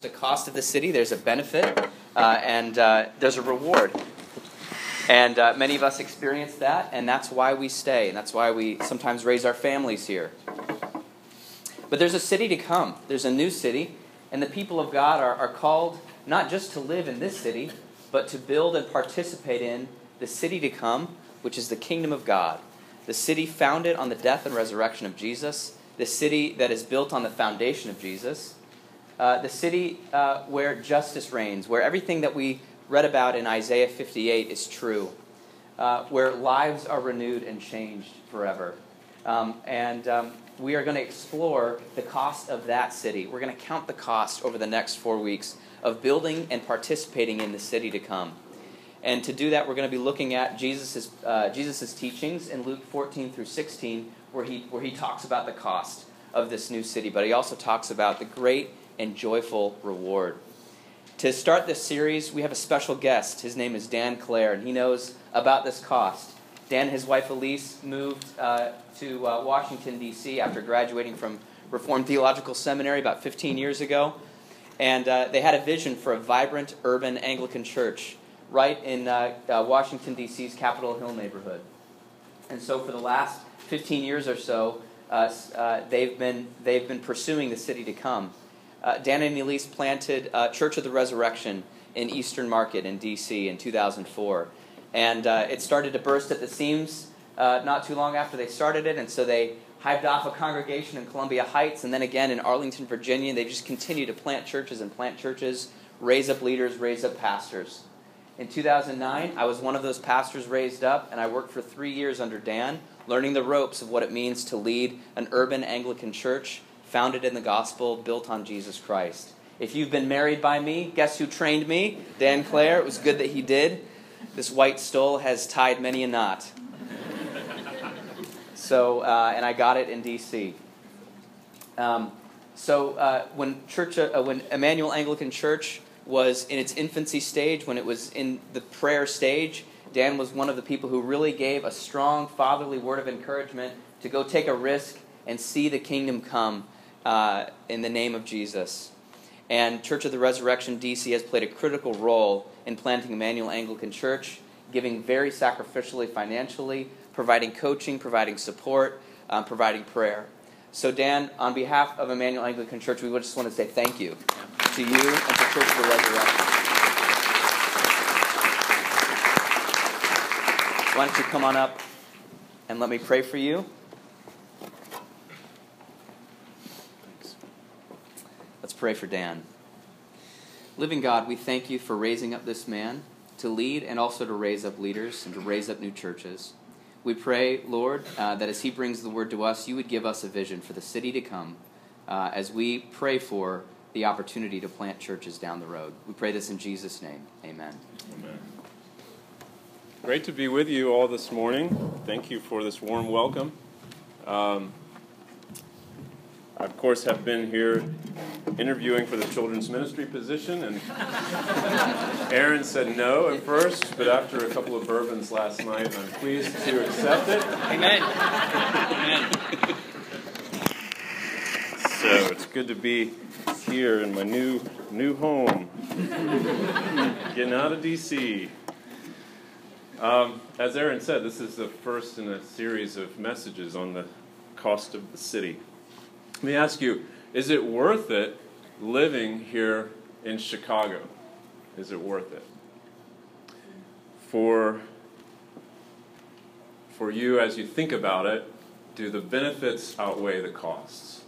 the cost of the city, there's a benefit, uh, and uh, there's a reward. And uh, many of us experience that, and that's why we stay, and that's why we sometimes raise our families here. But there's a city to come, there's a new city, and the people of God are, are called not just to live in this city, but to build and participate in the city to come, which is the kingdom of God. The city founded on the death and resurrection of Jesus, the city that is built on the foundation of Jesus the city uh, where justice reigns, where everything that we read about in Isaiah 58 is true, uh, where lives are renewed and changed forever. Um, and um, we are going to explore the cost of that city. We're going to count the cost over the next four weeks of building and participating in the city to come. And to do that, we're going to be looking at Jesus' uh, Jesus's teachings in Luke 14 through 16, where he, where he talks about the cost of this new city, but he also talks about the great and joyful reward. To start this series, we have a special guest. His name is Dan Claire, and he knows about this cost. Dan and his wife Elise moved uh, to uh, Washington, D.C. after graduating from Reformed Theological Seminary about 15 years ago. And uh, they had a vision for a vibrant urban Anglican church right in uh, uh, Washington, D.C.'s Capitol Hill neighborhood. And so for the last 15 years or so, uh, they've, been, they've been pursuing the city to come uh, Dan and Elise planted uh, Church of the Resurrection in Eastern Market in D.C. in 2004. And uh, it started to burst at the seams uh, not too long after they started it, and so they hived off a congregation in Columbia Heights and then again in Arlington, Virginia. They just continue to plant churches and plant churches, raise up leaders, raise up pastors. In 2009, I was one of those pastors raised up, and I worked for three years under Dan, learning the ropes of what it means to lead an urban Anglican church founded in the gospel, built on Jesus Christ. If you've been married by me, guess who trained me? Dan Claire. It was good that he did. This white stole has tied many a knot. So, uh, and I got it in D.C. Um, so uh, when church, uh, when Immanuel Anglican Church was in its infancy stage, when it was in the prayer stage, Dan was one of the people who really gave a strong fatherly word of encouragement to go take a risk and see the kingdom come uh, in the name of Jesus. And Church of the Resurrection DC has played a critical role in planting Immanuel Anglican Church, giving very sacrificially financially, providing coaching, providing support, um, providing prayer. So, Dan, on behalf of Immanuel Anglican Church, we just want to say thank you to you and to Church of the Resurrection. Why don't you come on up and let me pray for you? Pray for Dan. Living God, we thank you for raising up this man to lead and also to raise up leaders and to raise up new churches. We pray, Lord, uh, that as he brings the word to us, you would give us a vision for the city to come uh, as we pray for the opportunity to plant churches down the road. We pray this in Jesus' name. Amen. Amen. Great to be with you all this morning. Thank you for this warm welcome. Um, I, of course, have been here interviewing for the children's ministry position, and Aaron said no at first, but after a couple of bourbons last night, I'm pleased to accept it. Amen. Amen. So it's good to be here in my new new home, getting out of DC. Um, as Aaron said, this is the first in a series of messages on the cost of the city. Let me ask you is it worth it living here in Chicago? Is it worth it? For, for you, as you think about it, do the benefits outweigh the costs?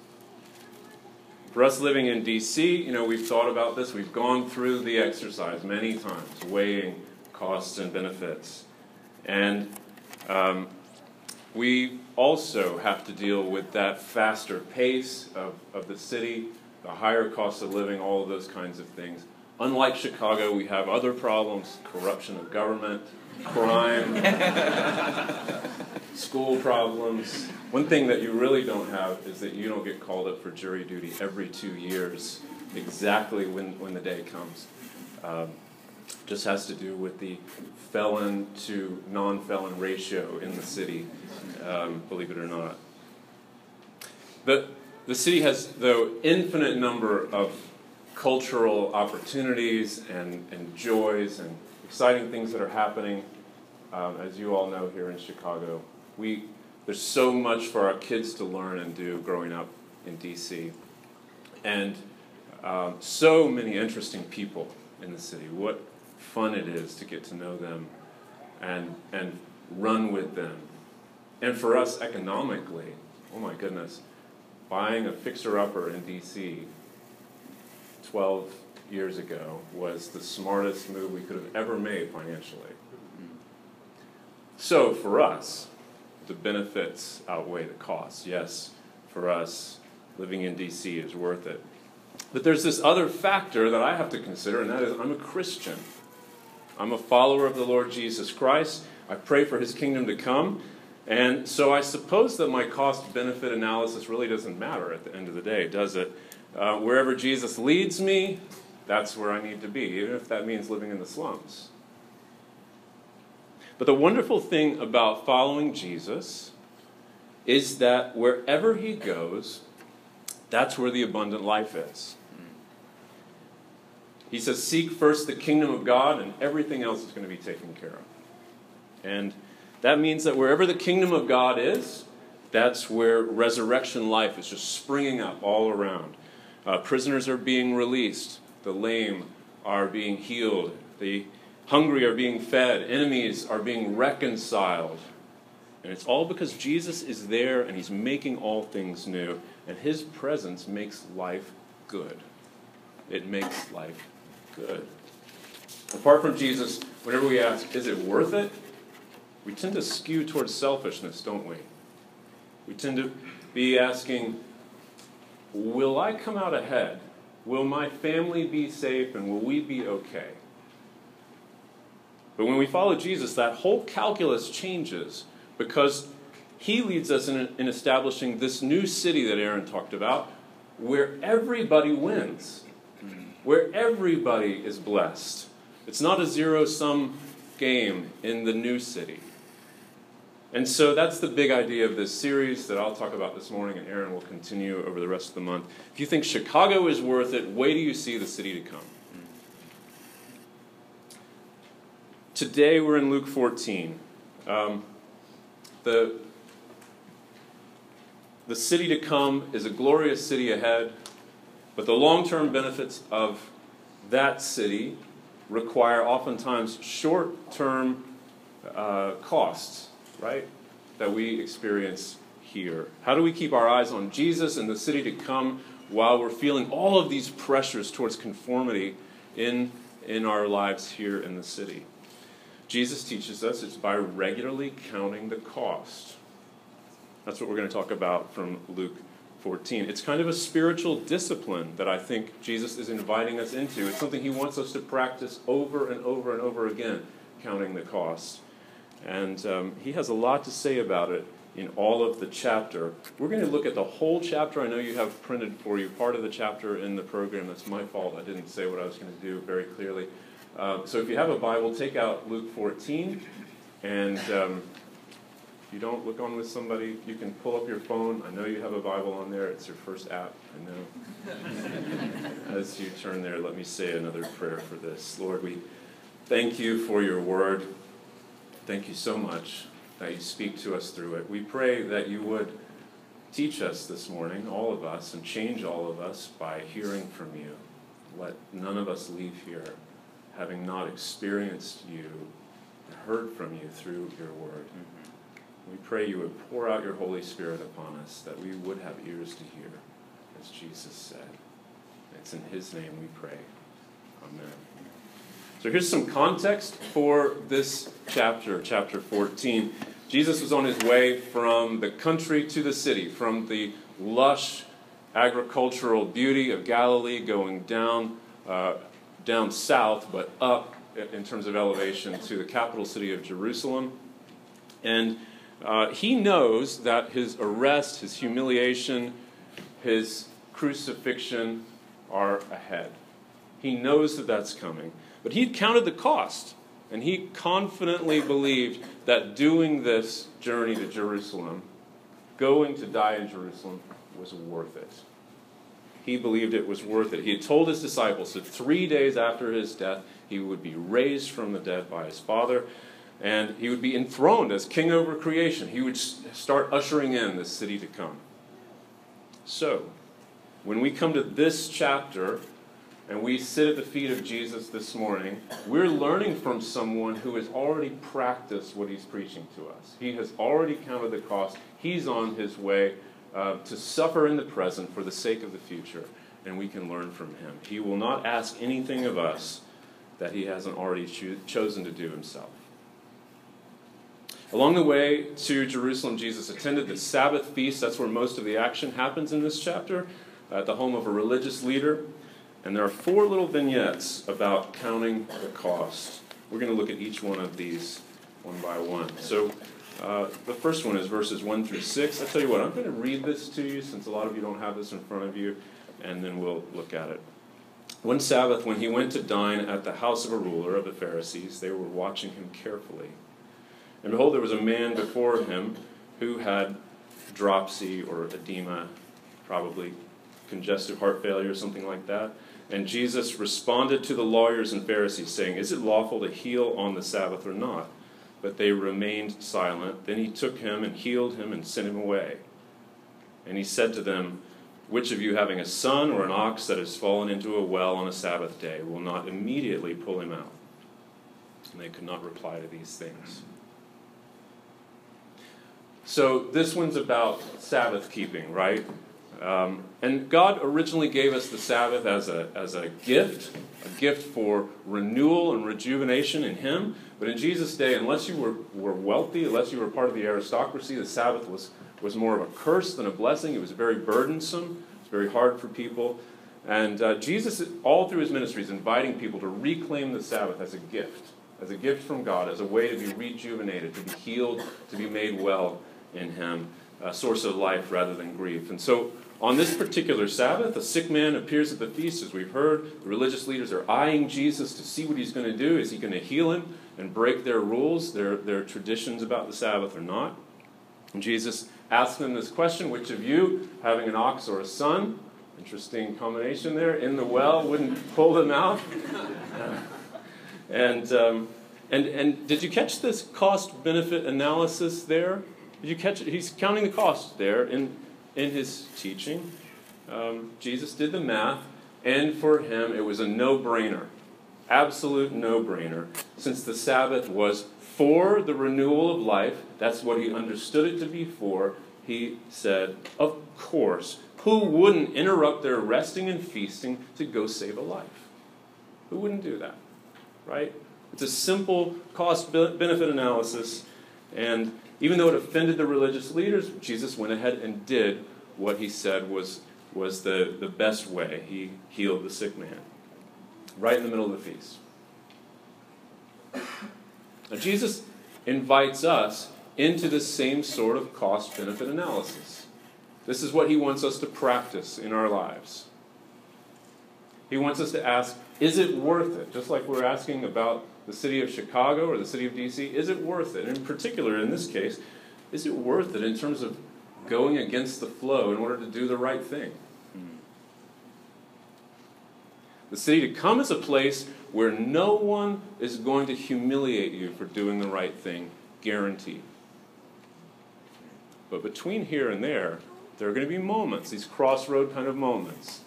For us living in DC, you know, we've thought about this, we've gone through the exercise many times, weighing costs and benefits. And um, we also have to deal with that faster pace of, of the city, the higher cost of living, all of those kinds of things. Unlike Chicago, we have other problems corruption of government, crime, school problems. One thing that you really don't have is that you don't get called up for jury duty every two years, exactly when, when the day comes. Um, just has to do with the felon to non felon ratio in the city um, believe it or not. But the city has, though, infinite number of cultural opportunities and, and joys and exciting things that are happening. Um, as you all know here in Chicago, we, there's so much for our kids to learn and do growing up in DC. And um, so many interesting people in the city. What fun it is to get to know them and, and run with them. And for us economically, oh my goodness, buying a fixer upper in DC 12 years ago was the smartest move we could have ever made financially. So for us, the benefits outweigh the costs. Yes, for us, living in DC is worth it. But there's this other factor that I have to consider, and that is I'm a Christian. I'm a follower of the Lord Jesus Christ. I pray for his kingdom to come. And so I suppose that my cost benefit analysis really doesn't matter at the end of the day, does it? Uh, wherever Jesus leads me, that's where I need to be, even if that means living in the slums. But the wonderful thing about following Jesus is that wherever he goes, that's where the abundant life is. He says, Seek first the kingdom of God, and everything else is going to be taken care of. And that means that wherever the kingdom of God is, that's where resurrection life is just springing up all around. Uh, prisoners are being released, the lame are being healed, the hungry are being fed, enemies are being reconciled. And it's all because Jesus is there and he's making all things new, and his presence makes life good. It makes life good. Apart from Jesus, whenever we ask, is it worth it? We tend to skew towards selfishness, don't we? We tend to be asking, will I come out ahead? Will my family be safe and will we be okay? But when we follow Jesus, that whole calculus changes because he leads us in, in establishing this new city that Aaron talked about where everybody wins, where everybody is blessed. It's not a zero sum game in the new city. And so that's the big idea of this series that I'll talk about this morning, and Aaron will continue over the rest of the month. If you think Chicago is worth it, wait till you see the city to come. Today we're in Luke 14. Um, the, the city to come is a glorious city ahead, but the long term benefits of that city require oftentimes short term uh, costs right? That we experience here. How do we keep our eyes on Jesus and the city to come while we're feeling all of these pressures towards conformity in, in our lives here in the city? Jesus teaches us it's by regularly counting the cost. That's what we're going to talk about from Luke 14. It's kind of a spiritual discipline that I think Jesus is inviting us into. It's something he wants us to practice over and over and over again, counting the cost. And um, he has a lot to say about it in all of the chapter. We're going to look at the whole chapter. I know you have printed for you part of the chapter in the program. That's my fault. I didn't say what I was going to do very clearly. Uh, so if you have a Bible, take out Luke 14. And um, if you don't look on with somebody, you can pull up your phone. I know you have a Bible on there. It's your first app. I know. As you turn there, let me say another prayer for this. Lord, we thank you for your word. Thank you so much that you speak to us through it. We pray that you would teach us this morning, all of us, and change all of us by hearing from you. Let none of us leave here having not experienced you and heard from you through your word. Mm-hmm. We pray you would pour out your Holy Spirit upon us, that we would have ears to hear, as Jesus said. It's in his name we pray. Amen. So here's some context for this chapter, chapter 14. Jesus was on his way from the country to the city, from the lush agricultural beauty of Galilee going down, uh, down south, but up in terms of elevation to the capital city of Jerusalem. And uh, he knows that his arrest, his humiliation, his crucifixion are ahead. He knows that that's coming. But he'd counted the cost, and he confidently believed that doing this journey to Jerusalem, going to die in Jerusalem, was worth it. he believed it was worth it. He had told his disciples that three days after his death, he would be raised from the dead by his Father, and he would be enthroned as king over creation. He would start ushering in the city to come. So, when we come to this chapter and we sit at the feet of Jesus this morning, we're learning from someone who has already practiced what he's preaching to us. He has already counted the cost. He's on his way uh, to suffer in the present for the sake of the future, and we can learn from him. He will not ask anything of us that he hasn't already cho- chosen to do himself. Along the way to Jerusalem, Jesus attended the Sabbath feast. That's where most of the action happens in this chapter, at the home of a religious leader. And there are four little vignettes about counting the cost. We're going to look at each one of these one by one. So, uh, the first one is verses 1 through 6. I tell you what, I'm going to read this to you since a lot of you don't have this in front of you, and then we'll look at it. One Sabbath, when he went to dine at the house of a ruler of the Pharisees, they were watching him carefully. And behold, there was a man before him who had dropsy or edema, probably congestive heart failure, or something like that. And Jesus responded to the lawyers and Pharisees, saying, Is it lawful to heal on the Sabbath or not? But they remained silent. Then he took him and healed him and sent him away. And he said to them, Which of you, having a son or an ox that has fallen into a well on a Sabbath day, will not immediately pull him out? And they could not reply to these things. So this one's about Sabbath keeping, right? Um, and God originally gave us the Sabbath as a, as a gift, a gift for renewal and rejuvenation in Him. But in Jesus' day, unless you were, were wealthy, unless you were part of the aristocracy, the Sabbath was, was more of a curse than a blessing. It was very burdensome, it was very hard for people. And uh, Jesus, all through his ministry, is inviting people to reclaim the Sabbath as a gift, as a gift from God, as a way to be rejuvenated, to be healed, to be made well in Him, a source of life rather than grief. And so, on this particular Sabbath, a sick man appears at the feast, as we've heard. The religious leaders are eyeing Jesus to see what he's going to do. Is he going to heal him and break their rules, their, their traditions about the Sabbath, or not? And Jesus asks them this question Which of you, having an ox or a son, interesting combination there, in the well, wouldn't pull them out? and, um, and, and did you catch this cost benefit analysis there? Did you catch it? He's counting the cost there in, in his teaching. Um, Jesus did the math, and for him it was a no brainer. Absolute no brainer. Since the Sabbath was for the renewal of life, that's what he understood it to be for, he said, Of course, who wouldn't interrupt their resting and feasting to go save a life? Who wouldn't do that? Right? It's a simple cost benefit analysis, and even though it offended the religious leaders, Jesus went ahead and did what he said was, was the, the best way. He healed the sick man right in the middle of the feast. Now, Jesus invites us into the same sort of cost benefit analysis. This is what he wants us to practice in our lives. He wants us to ask, is it worth it? Just like we're asking about the city of Chicago or the city of DC, is it worth it? And in particular, in this case, is it worth it in terms of going against the flow in order to do the right thing? Hmm. The city to come is a place where no one is going to humiliate you for doing the right thing, guaranteed. But between here and there, there are going to be moments, these crossroad kind of moments,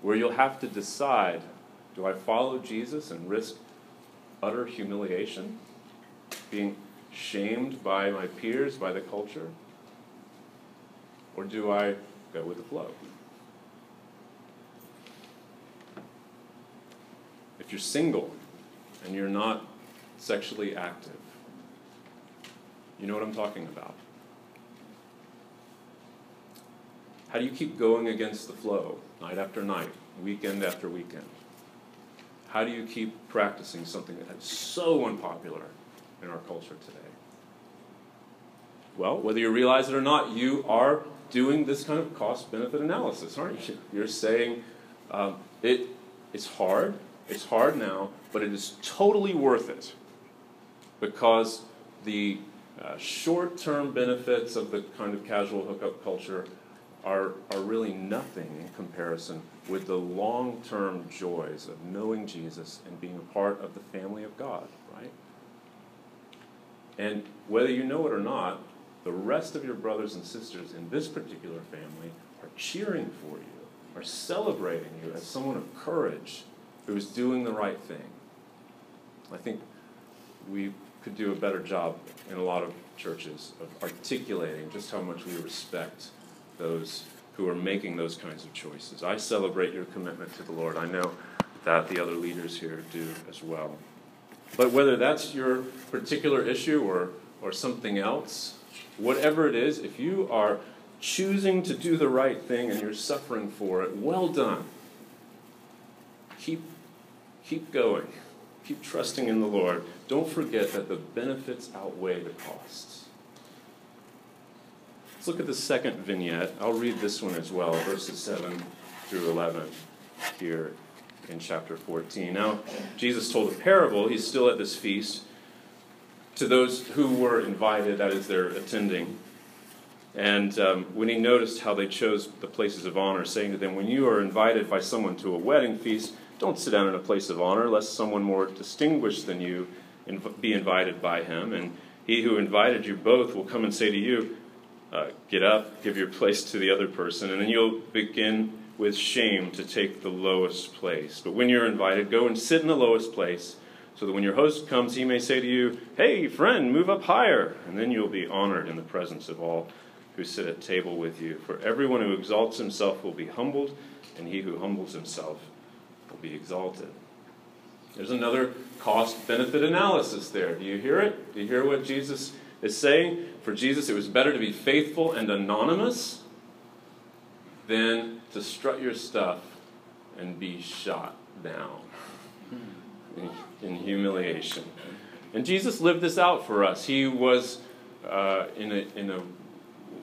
where you'll have to decide do I follow Jesus and risk utter humiliation, being shamed by my peers, by the culture? Or do I go with the flow? If you're single and you're not sexually active, you know what I'm talking about. How do you keep going against the flow night after night, weekend after weekend? How do you keep practicing something that is so unpopular in our culture today? Well, whether you realize it or not, you are doing this kind of cost benefit analysis, aren't you? You're saying um, it, it's hard, it's hard now, but it is totally worth it because the uh, short term benefits of the kind of casual hookup culture are, are really nothing in comparison with the long term joys of knowing Jesus and being a part of the family of God, right? And whether you know it or not, the rest of your brothers and sisters in this particular family are cheering for you, are celebrating you as someone of courage who is doing the right thing. I think we could do a better job in a lot of churches of articulating just how much we respect those who are making those kinds of choices. I celebrate your commitment to the Lord. I know that the other leaders here do as well. But whether that's your particular issue or, or something else, whatever it is, if you are choosing to do the right thing and you're suffering for it, well done. Keep, keep going. Keep trusting in the Lord. Don't forget that the benefits outweigh the costs. Let's look at the second vignette. I'll read this one as well, verses 7 through 11 here in chapter 14. Now, Jesus told a parable. He's still at this feast to those who were invited, that is, they're attending. And um, when he noticed how they chose the places of honor, saying to them, When you are invited by someone to a wedding feast, don't sit down in a place of honor, lest someone more distinguished than you be invited by him. And he who invited you both will come and say to you, uh, Get up, give your place to the other person, and then you'll begin with shame to take the lowest place. But when you're invited, go and sit in the lowest place, so that when your host comes, he may say to you, Hey, friend, move up higher. And then you'll be honored in the presence of all who sit at table with you. For everyone who exalts himself will be humbled, and he who humbles himself will be exalted. There's another cost benefit analysis there. Do you hear it? Do you hear what Jesus is saying? For Jesus, it was better to be faithful and anonymous than to strut your stuff and be shot down in, in humiliation. And Jesus lived this out for us. He was uh, in, a, in a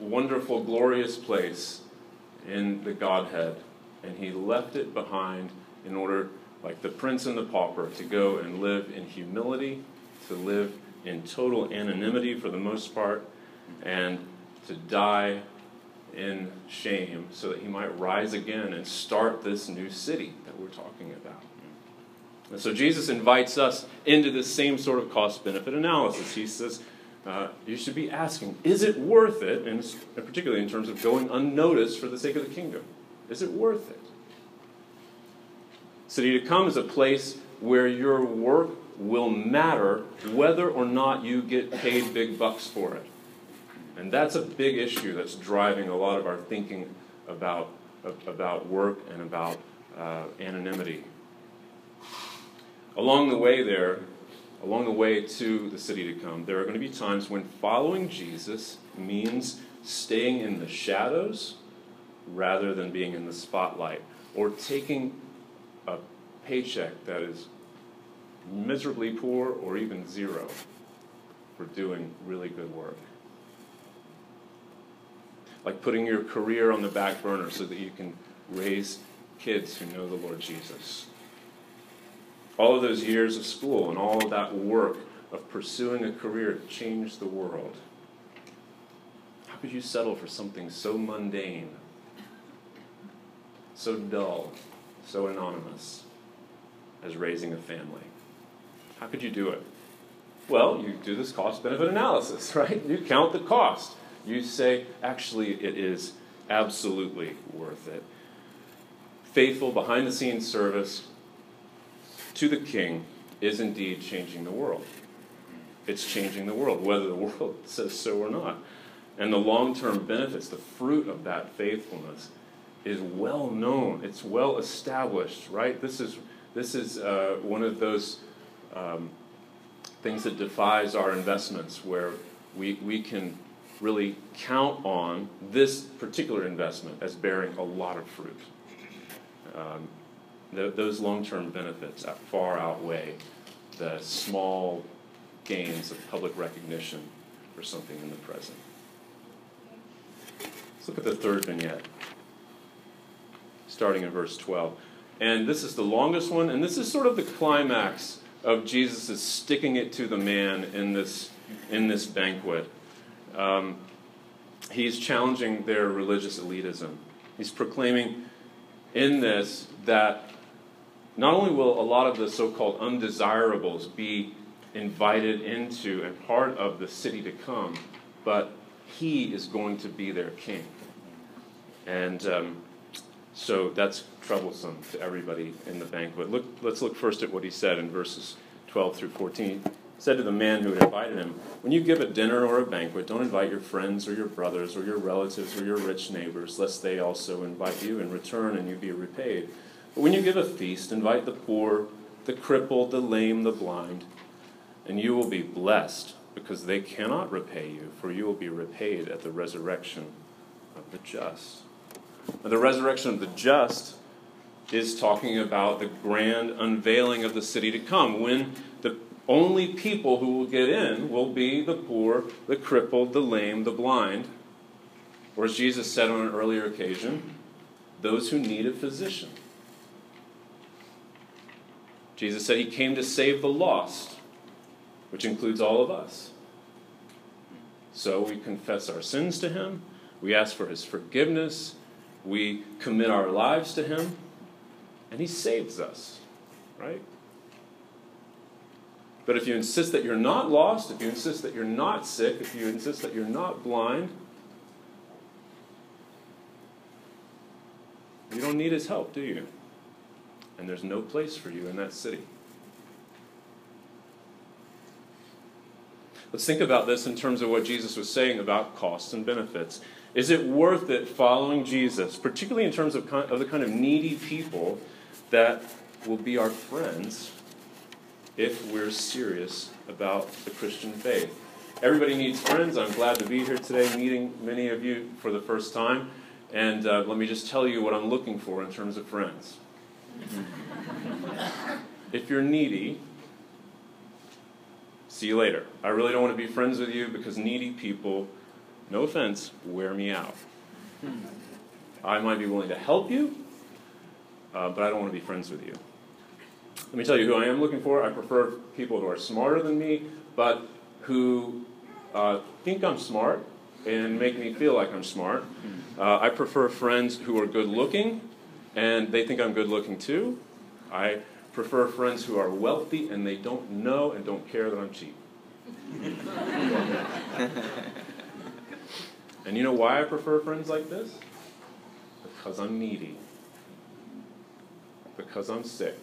wonderful, glorious place in the Godhead, and he left it behind in order, like the prince and the pauper, to go and live in humility, to live in total anonymity for the most part, and to die in shame so that he might rise again and start this new city that we're talking about. And so Jesus invites us into this same sort of cost benefit analysis. He says, uh, you should be asking, is it worth it, and particularly in terms of going unnoticed for the sake of the kingdom? Is it worth it? City to Come is a place where your work will matter whether or not you get paid big bucks for it. And that's a big issue that's driving a lot of our thinking about, about work and about uh, anonymity. Along the way there, along the way to the city to come, there are going to be times when following Jesus means staying in the shadows rather than being in the spotlight, or taking paycheck that is miserably poor or even zero for doing really good work. Like putting your career on the back burner so that you can raise kids who know the Lord Jesus. All of those years of school and all of that work of pursuing a career to change the world. How could you settle for something so mundane, so dull, so anonymous? As raising a family. How could you do it? Well, you do this cost benefit analysis, right? You count the cost. You say, actually, it is absolutely worth it. Faithful behind the scenes service to the king is indeed changing the world. It's changing the world, whether the world says so or not. And the long term benefits, the fruit of that faithfulness, is well known. It's well established, right? This is this is uh, one of those um, things that defies our investments where we, we can really count on this particular investment as bearing a lot of fruit. Um, th- those long term benefits far outweigh the small gains of public recognition for something in the present. Let's look at the third vignette, starting in verse 12. And this is the longest one, and this is sort of the climax of Jesus' sticking it to the man in this, in this banquet. Um, he's challenging their religious elitism. He's proclaiming in this that not only will a lot of the so called undesirables be invited into and part of the city to come, but he is going to be their king. And um, so that's troublesome to everybody in the banquet. Look, let's look first at what he said in verses 12 through 14. He said to the man who had invited him, When you give a dinner or a banquet, don't invite your friends or your brothers or your relatives or your rich neighbors, lest they also invite you in return and you be repaid. But when you give a feast, invite the poor, the crippled, the lame, the blind, and you will be blessed because they cannot repay you, for you will be repaid at the resurrection of the just. The resurrection of the just is talking about the grand unveiling of the city to come, when the only people who will get in will be the poor, the crippled, the lame, the blind. Or as Jesus said on an earlier occasion, those who need a physician. Jesus said he came to save the lost, which includes all of us. So we confess our sins to him, we ask for his forgiveness, we commit our lives to him, and he saves us, right? But if you insist that you're not lost, if you insist that you're not sick, if you insist that you're not blind, you don't need his help, do you? And there's no place for you in that city. Let's think about this in terms of what Jesus was saying about costs and benefits. Is it worth it following Jesus, particularly in terms of, of the kind of needy people that will be our friends if we're serious about the Christian faith? Everybody needs friends. I'm glad to be here today, meeting many of you for the first time. And uh, let me just tell you what I'm looking for in terms of friends. if you're needy, see you later. I really don't want to be friends with you because needy people no offense, wear me out. I might be willing to help you, uh, but I don't want to be friends with you. Let me tell you who I am looking for. I prefer people who are smarter than me, but who uh, think I'm smart and make me feel like I'm smart. Uh, I prefer friends who are good looking and they think I'm good looking too. I prefer friends who are wealthy and they don't know and don't care that I'm cheap. And you know why I prefer friends like this? Because I'm needy. Because I'm sick.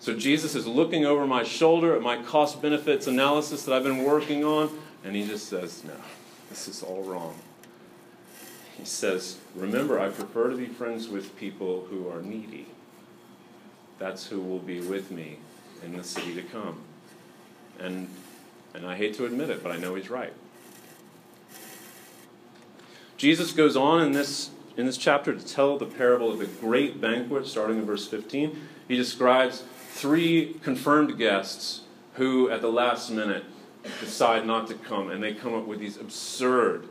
So Jesus is looking over my shoulder at my cost benefits analysis that I've been working on, and he just says, No, this is all wrong. He says, Remember, I prefer to be friends with people who are needy. That's who will be with me in the city to come. And and I hate to admit it, but I know he's right. Jesus goes on in this, in this chapter to tell the parable of the great banquet, starting in verse 15. He describes three confirmed guests who, at the last minute, decide not to come, and they come up with these absurd,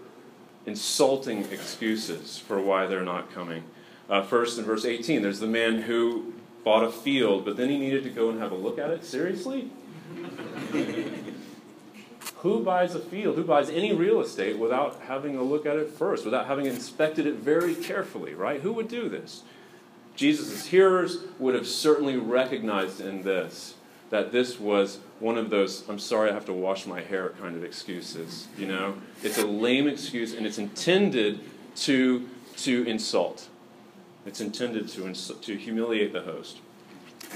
insulting excuses for why they're not coming. Uh, first, in verse 18, there's the man who bought a field, but then he needed to go and have a look at it. Seriously? Who buys a field? Who buys any real estate without having a look at it first, without having inspected it very carefully, right? Who would do this? Jesus' hearers would have certainly recognized in this that this was one of those, I'm sorry I have to wash my hair kind of excuses. You know? It's a lame excuse and it's intended to, to insult. It's intended to, to humiliate the host.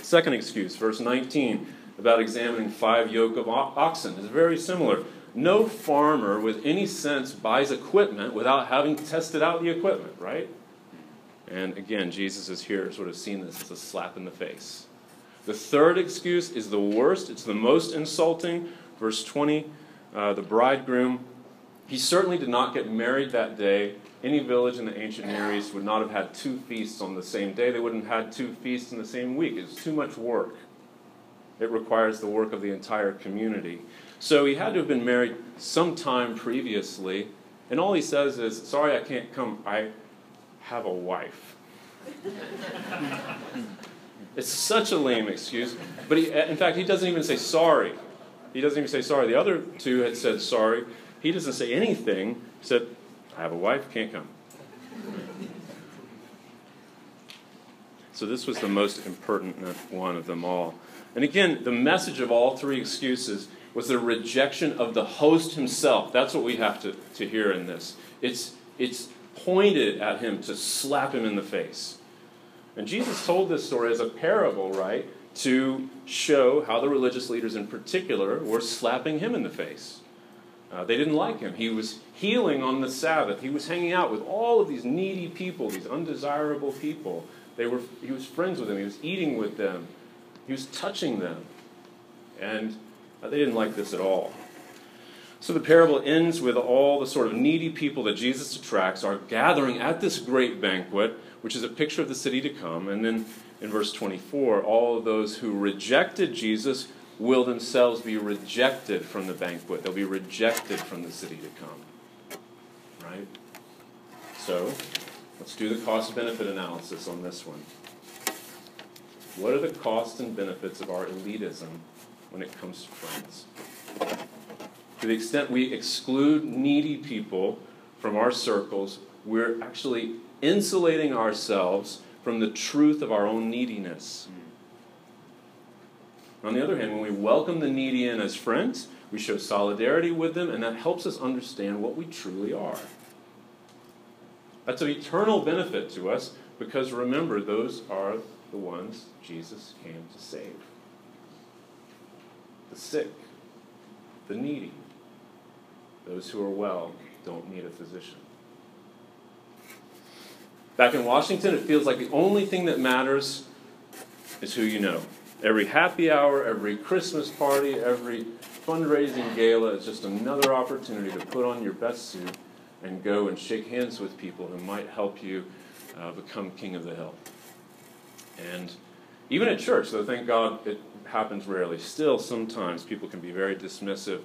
Second excuse, verse 19 about examining five yoke of oxen is very similar. No farmer with any sense buys equipment without having tested out the equipment, right? And again, Jesus is here sort of seeing this as a slap in the face. The third excuse is the worst, it's the most insulting. Verse 20 uh, the bridegroom, he certainly did not get married that day. Any village in the ancient Near East would not have had two feasts on the same day. They wouldn't have had two feasts in the same week. It's too much work it requires the work of the entire community. So he had to have been married sometime previously, and all he says is, Sorry, I can't come. I have a wife. it's such a lame excuse, but he, in fact, he doesn't even say sorry. He doesn't even say sorry. The other two had said sorry. He doesn't say anything. He said, I have a wife, can't come. So this was the most impertinent one of them all. And again, the message of all three excuses was the rejection of the host himself. That's what we have to, to hear in this. It's, it's pointed at him to slap him in the face. And Jesus told this story as a parable, right? To show how the religious leaders in particular were slapping him in the face. Uh, they didn't like him. He was healing on the Sabbath. He was hanging out with all of these needy people, these undesirable people. They were, he was friends with them. He was eating with them. He was touching them. And they didn't like this at all. So the parable ends with all the sort of needy people that Jesus attracts are gathering at this great banquet, which is a picture of the city to come. And then in verse 24, all of those who rejected Jesus will themselves be rejected from the banquet. They'll be rejected from the city to come. Right? So, let's do the cost benefit analysis on this one. What are the costs and benefits of our elitism when it comes to friends? To the extent we exclude needy people from our circles, we're actually insulating ourselves from the truth of our own neediness. On the other hand, when we welcome the needy in as friends, we show solidarity with them, and that helps us understand what we truly are. That's of eternal benefit to us because remember, those are the ones Jesus came to save the sick, the needy. Those who are well don't need a physician. Back in Washington, it feels like the only thing that matters is who you know. Every happy hour, every Christmas party, every fundraising gala is just another opportunity to put on your best suit and go and shake hands with people who might help you uh, become king of the hill. And even at church, though thank God it happens rarely, still sometimes people can be very dismissive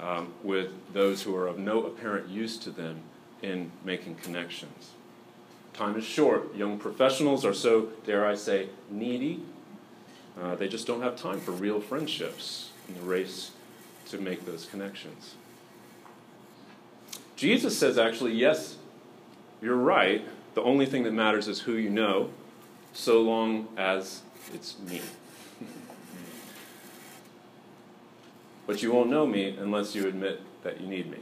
um, with those who are of no apparent use to them in making connections. Time is short. Young professionals are so, dare I say, needy uh, they just don't have time for real friendships in the race to make those connections. Jesus says, actually, yes, you're right. The only thing that matters is who you know, so long as it's me. but you won't know me unless you admit that you need me.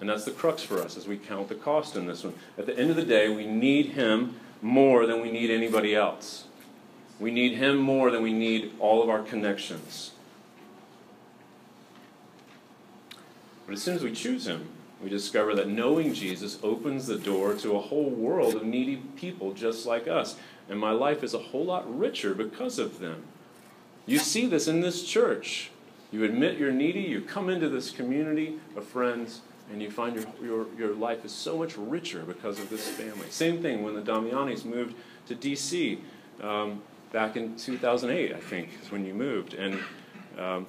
And that's the crux for us as we count the cost in this one. At the end of the day, we need Him more than we need anybody else. We need Him more than we need all of our connections. But as soon as we choose Him, we discover that knowing Jesus opens the door to a whole world of needy people just like us. And my life is a whole lot richer because of them. You see this in this church. You admit you're needy, you come into this community of friends, and you find your, your, your life is so much richer because of this family. Same thing when the Damianis moved to D.C. Um, back in 2008, I think, is when you moved. And, um,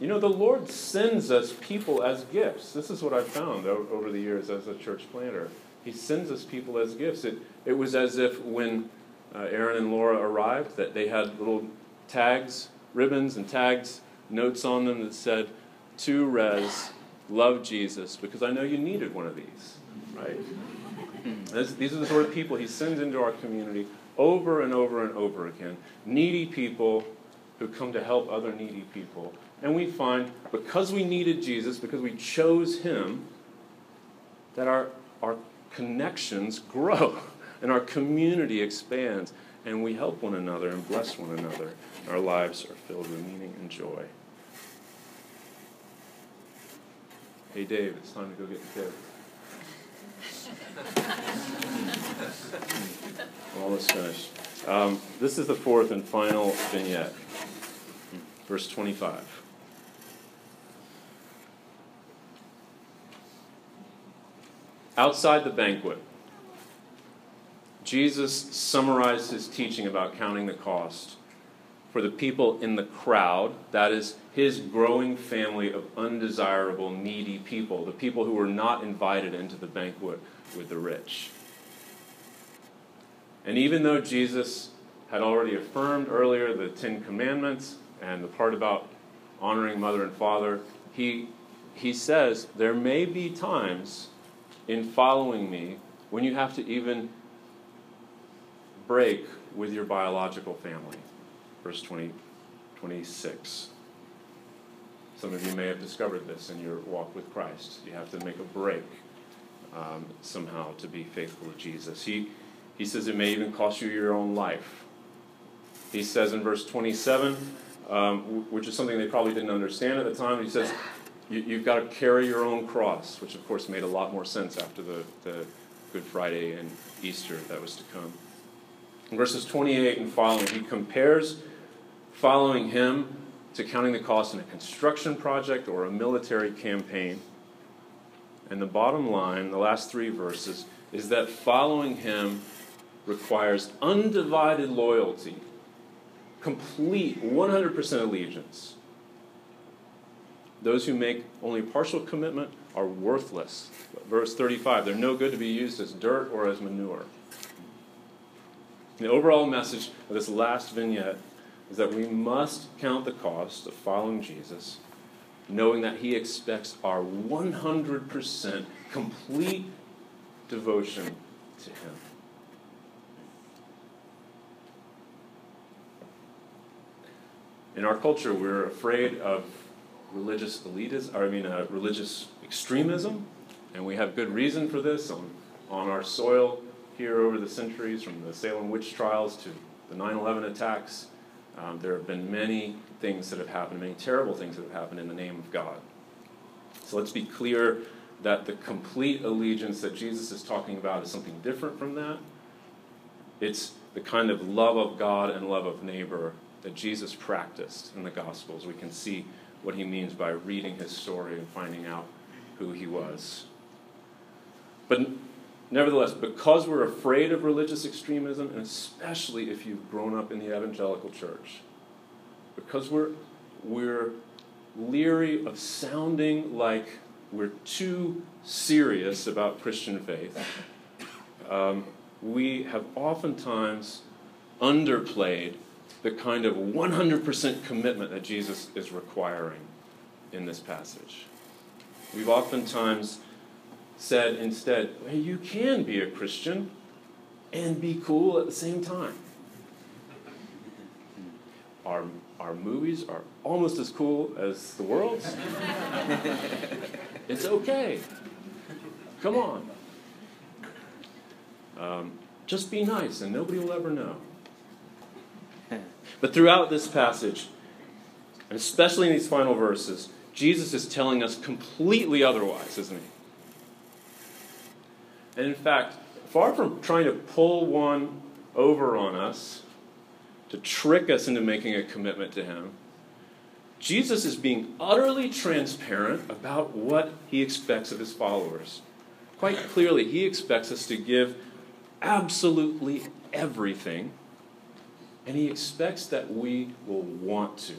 you know, the Lord sends us people as gifts. This is what I've found over the years as a church planter. He sends us people as gifts. It, it was as if when uh, Aaron and Laura arrived, that they had little tags, ribbons, and tags, notes on them that said, To Res, love Jesus, because I know you needed one of these, right? These are the sort of people he sends into our community over and over and over again. Needy people who come to help other needy people. And we find because we needed Jesus, because we chose him, that our, our connections grow and our community expands and we help one another and bless one another. Our lives are filled with meaning and joy. Hey, Dave, it's time to go get the kids. Almost finished. Um, this is the fourth and final vignette, verse 25. Outside the banquet, Jesus summarized his teaching about counting the cost for the people in the crowd, that is, his growing family of undesirable, needy people, the people who were not invited into the banquet with the rich. And even though Jesus had already affirmed earlier the Ten Commandments and the part about honoring mother and father, he, he says there may be times in following me when you have to even break with your biological family. Verse 20, 26. Some of you may have discovered this in your walk with Christ. You have to make a break um, somehow to be faithful to Jesus. He, he says it may even cost you your own life. He says in verse 27, um, which is something they probably didn't understand at the time, he says, you, have got to carry your own cross, which of course made a lot more sense after the, the Good Friday and Easter that was to come. In verses 28 and following, he compares following him to counting the cost in a construction project or a military campaign. And the bottom line, the last three verses, is that following him requires undivided loyalty, complete 100% allegiance. Those who make only partial commitment are worthless. Verse 35 they're no good to be used as dirt or as manure. The overall message of this last vignette is that we must count the cost of following Jesus, knowing that he expects our 100% complete devotion to him. In our culture, we're afraid of religious elitism, or I mean, uh, religious extremism, and we have good reason for this on, on our soil here over the centuries, from the Salem witch trials to the 9 11 attacks. Um, there have been many things that have happened, many terrible things that have happened in the name of God. So let's be clear that the complete allegiance that Jesus is talking about is something different from that. It's the kind of love of God and love of neighbor that Jesus practiced in the Gospels. We can see what he means by reading his story and finding out who he was. But nevertheless, because we're afraid of religious extremism, and especially if you've grown up in the evangelical church, because we're, we're leery of sounding like we're too serious about Christian faith, um, we have oftentimes underplayed the kind of 100% commitment that Jesus is requiring in this passage. We've oftentimes said instead, well, you can be a Christian and be cool at the same time. Our, our movies are almost as cool as the world's. it's okay. Come on. Um, just be nice and nobody will ever know. But throughout this passage, and especially in these final verses, Jesus is telling us completely otherwise, isn't he? And in fact, far from trying to pull one over on us, to trick us into making a commitment to him, Jesus is being utterly transparent about what he expects of his followers. Quite clearly, he expects us to give absolutely everything and he expects that we will want to.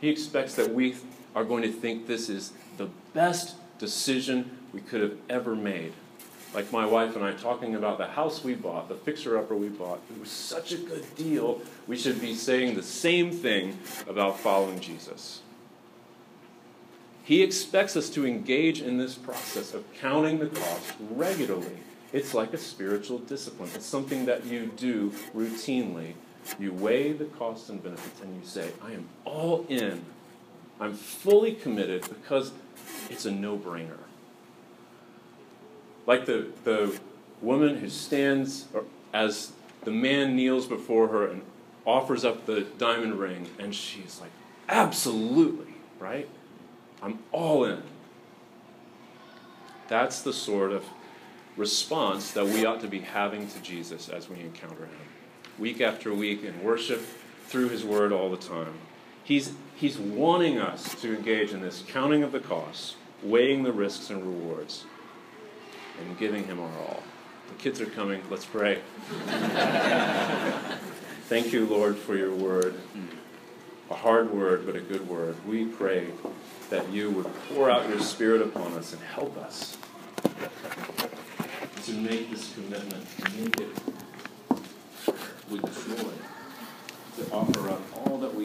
He expects that we are going to think this is the best decision we could have ever made. Like my wife and I talking about the house we bought, the fixer upper we bought. It was such a good deal. We should be saying the same thing about following Jesus. He expects us to engage in this process of counting the cost regularly. It's like a spiritual discipline, it's something that you do routinely you weigh the costs and benefits and you say, I am all in. I'm fully committed because it's a no brainer. Like the, the woman who stands as the man kneels before her and offers up the diamond ring, and she's like, Absolutely, right? I'm all in. That's the sort of response that we ought to be having to Jesus as we encounter him week after week in worship through His Word all the time. He's, he's wanting us to engage in this counting of the costs, weighing the risks and rewards, and giving Him our all. The kids are coming. Let's pray. Thank you, Lord, for your word. A hard word, but a good word. We pray that you would pour out your Spirit upon us and help us to make this commitment, to with joy to offer up all that we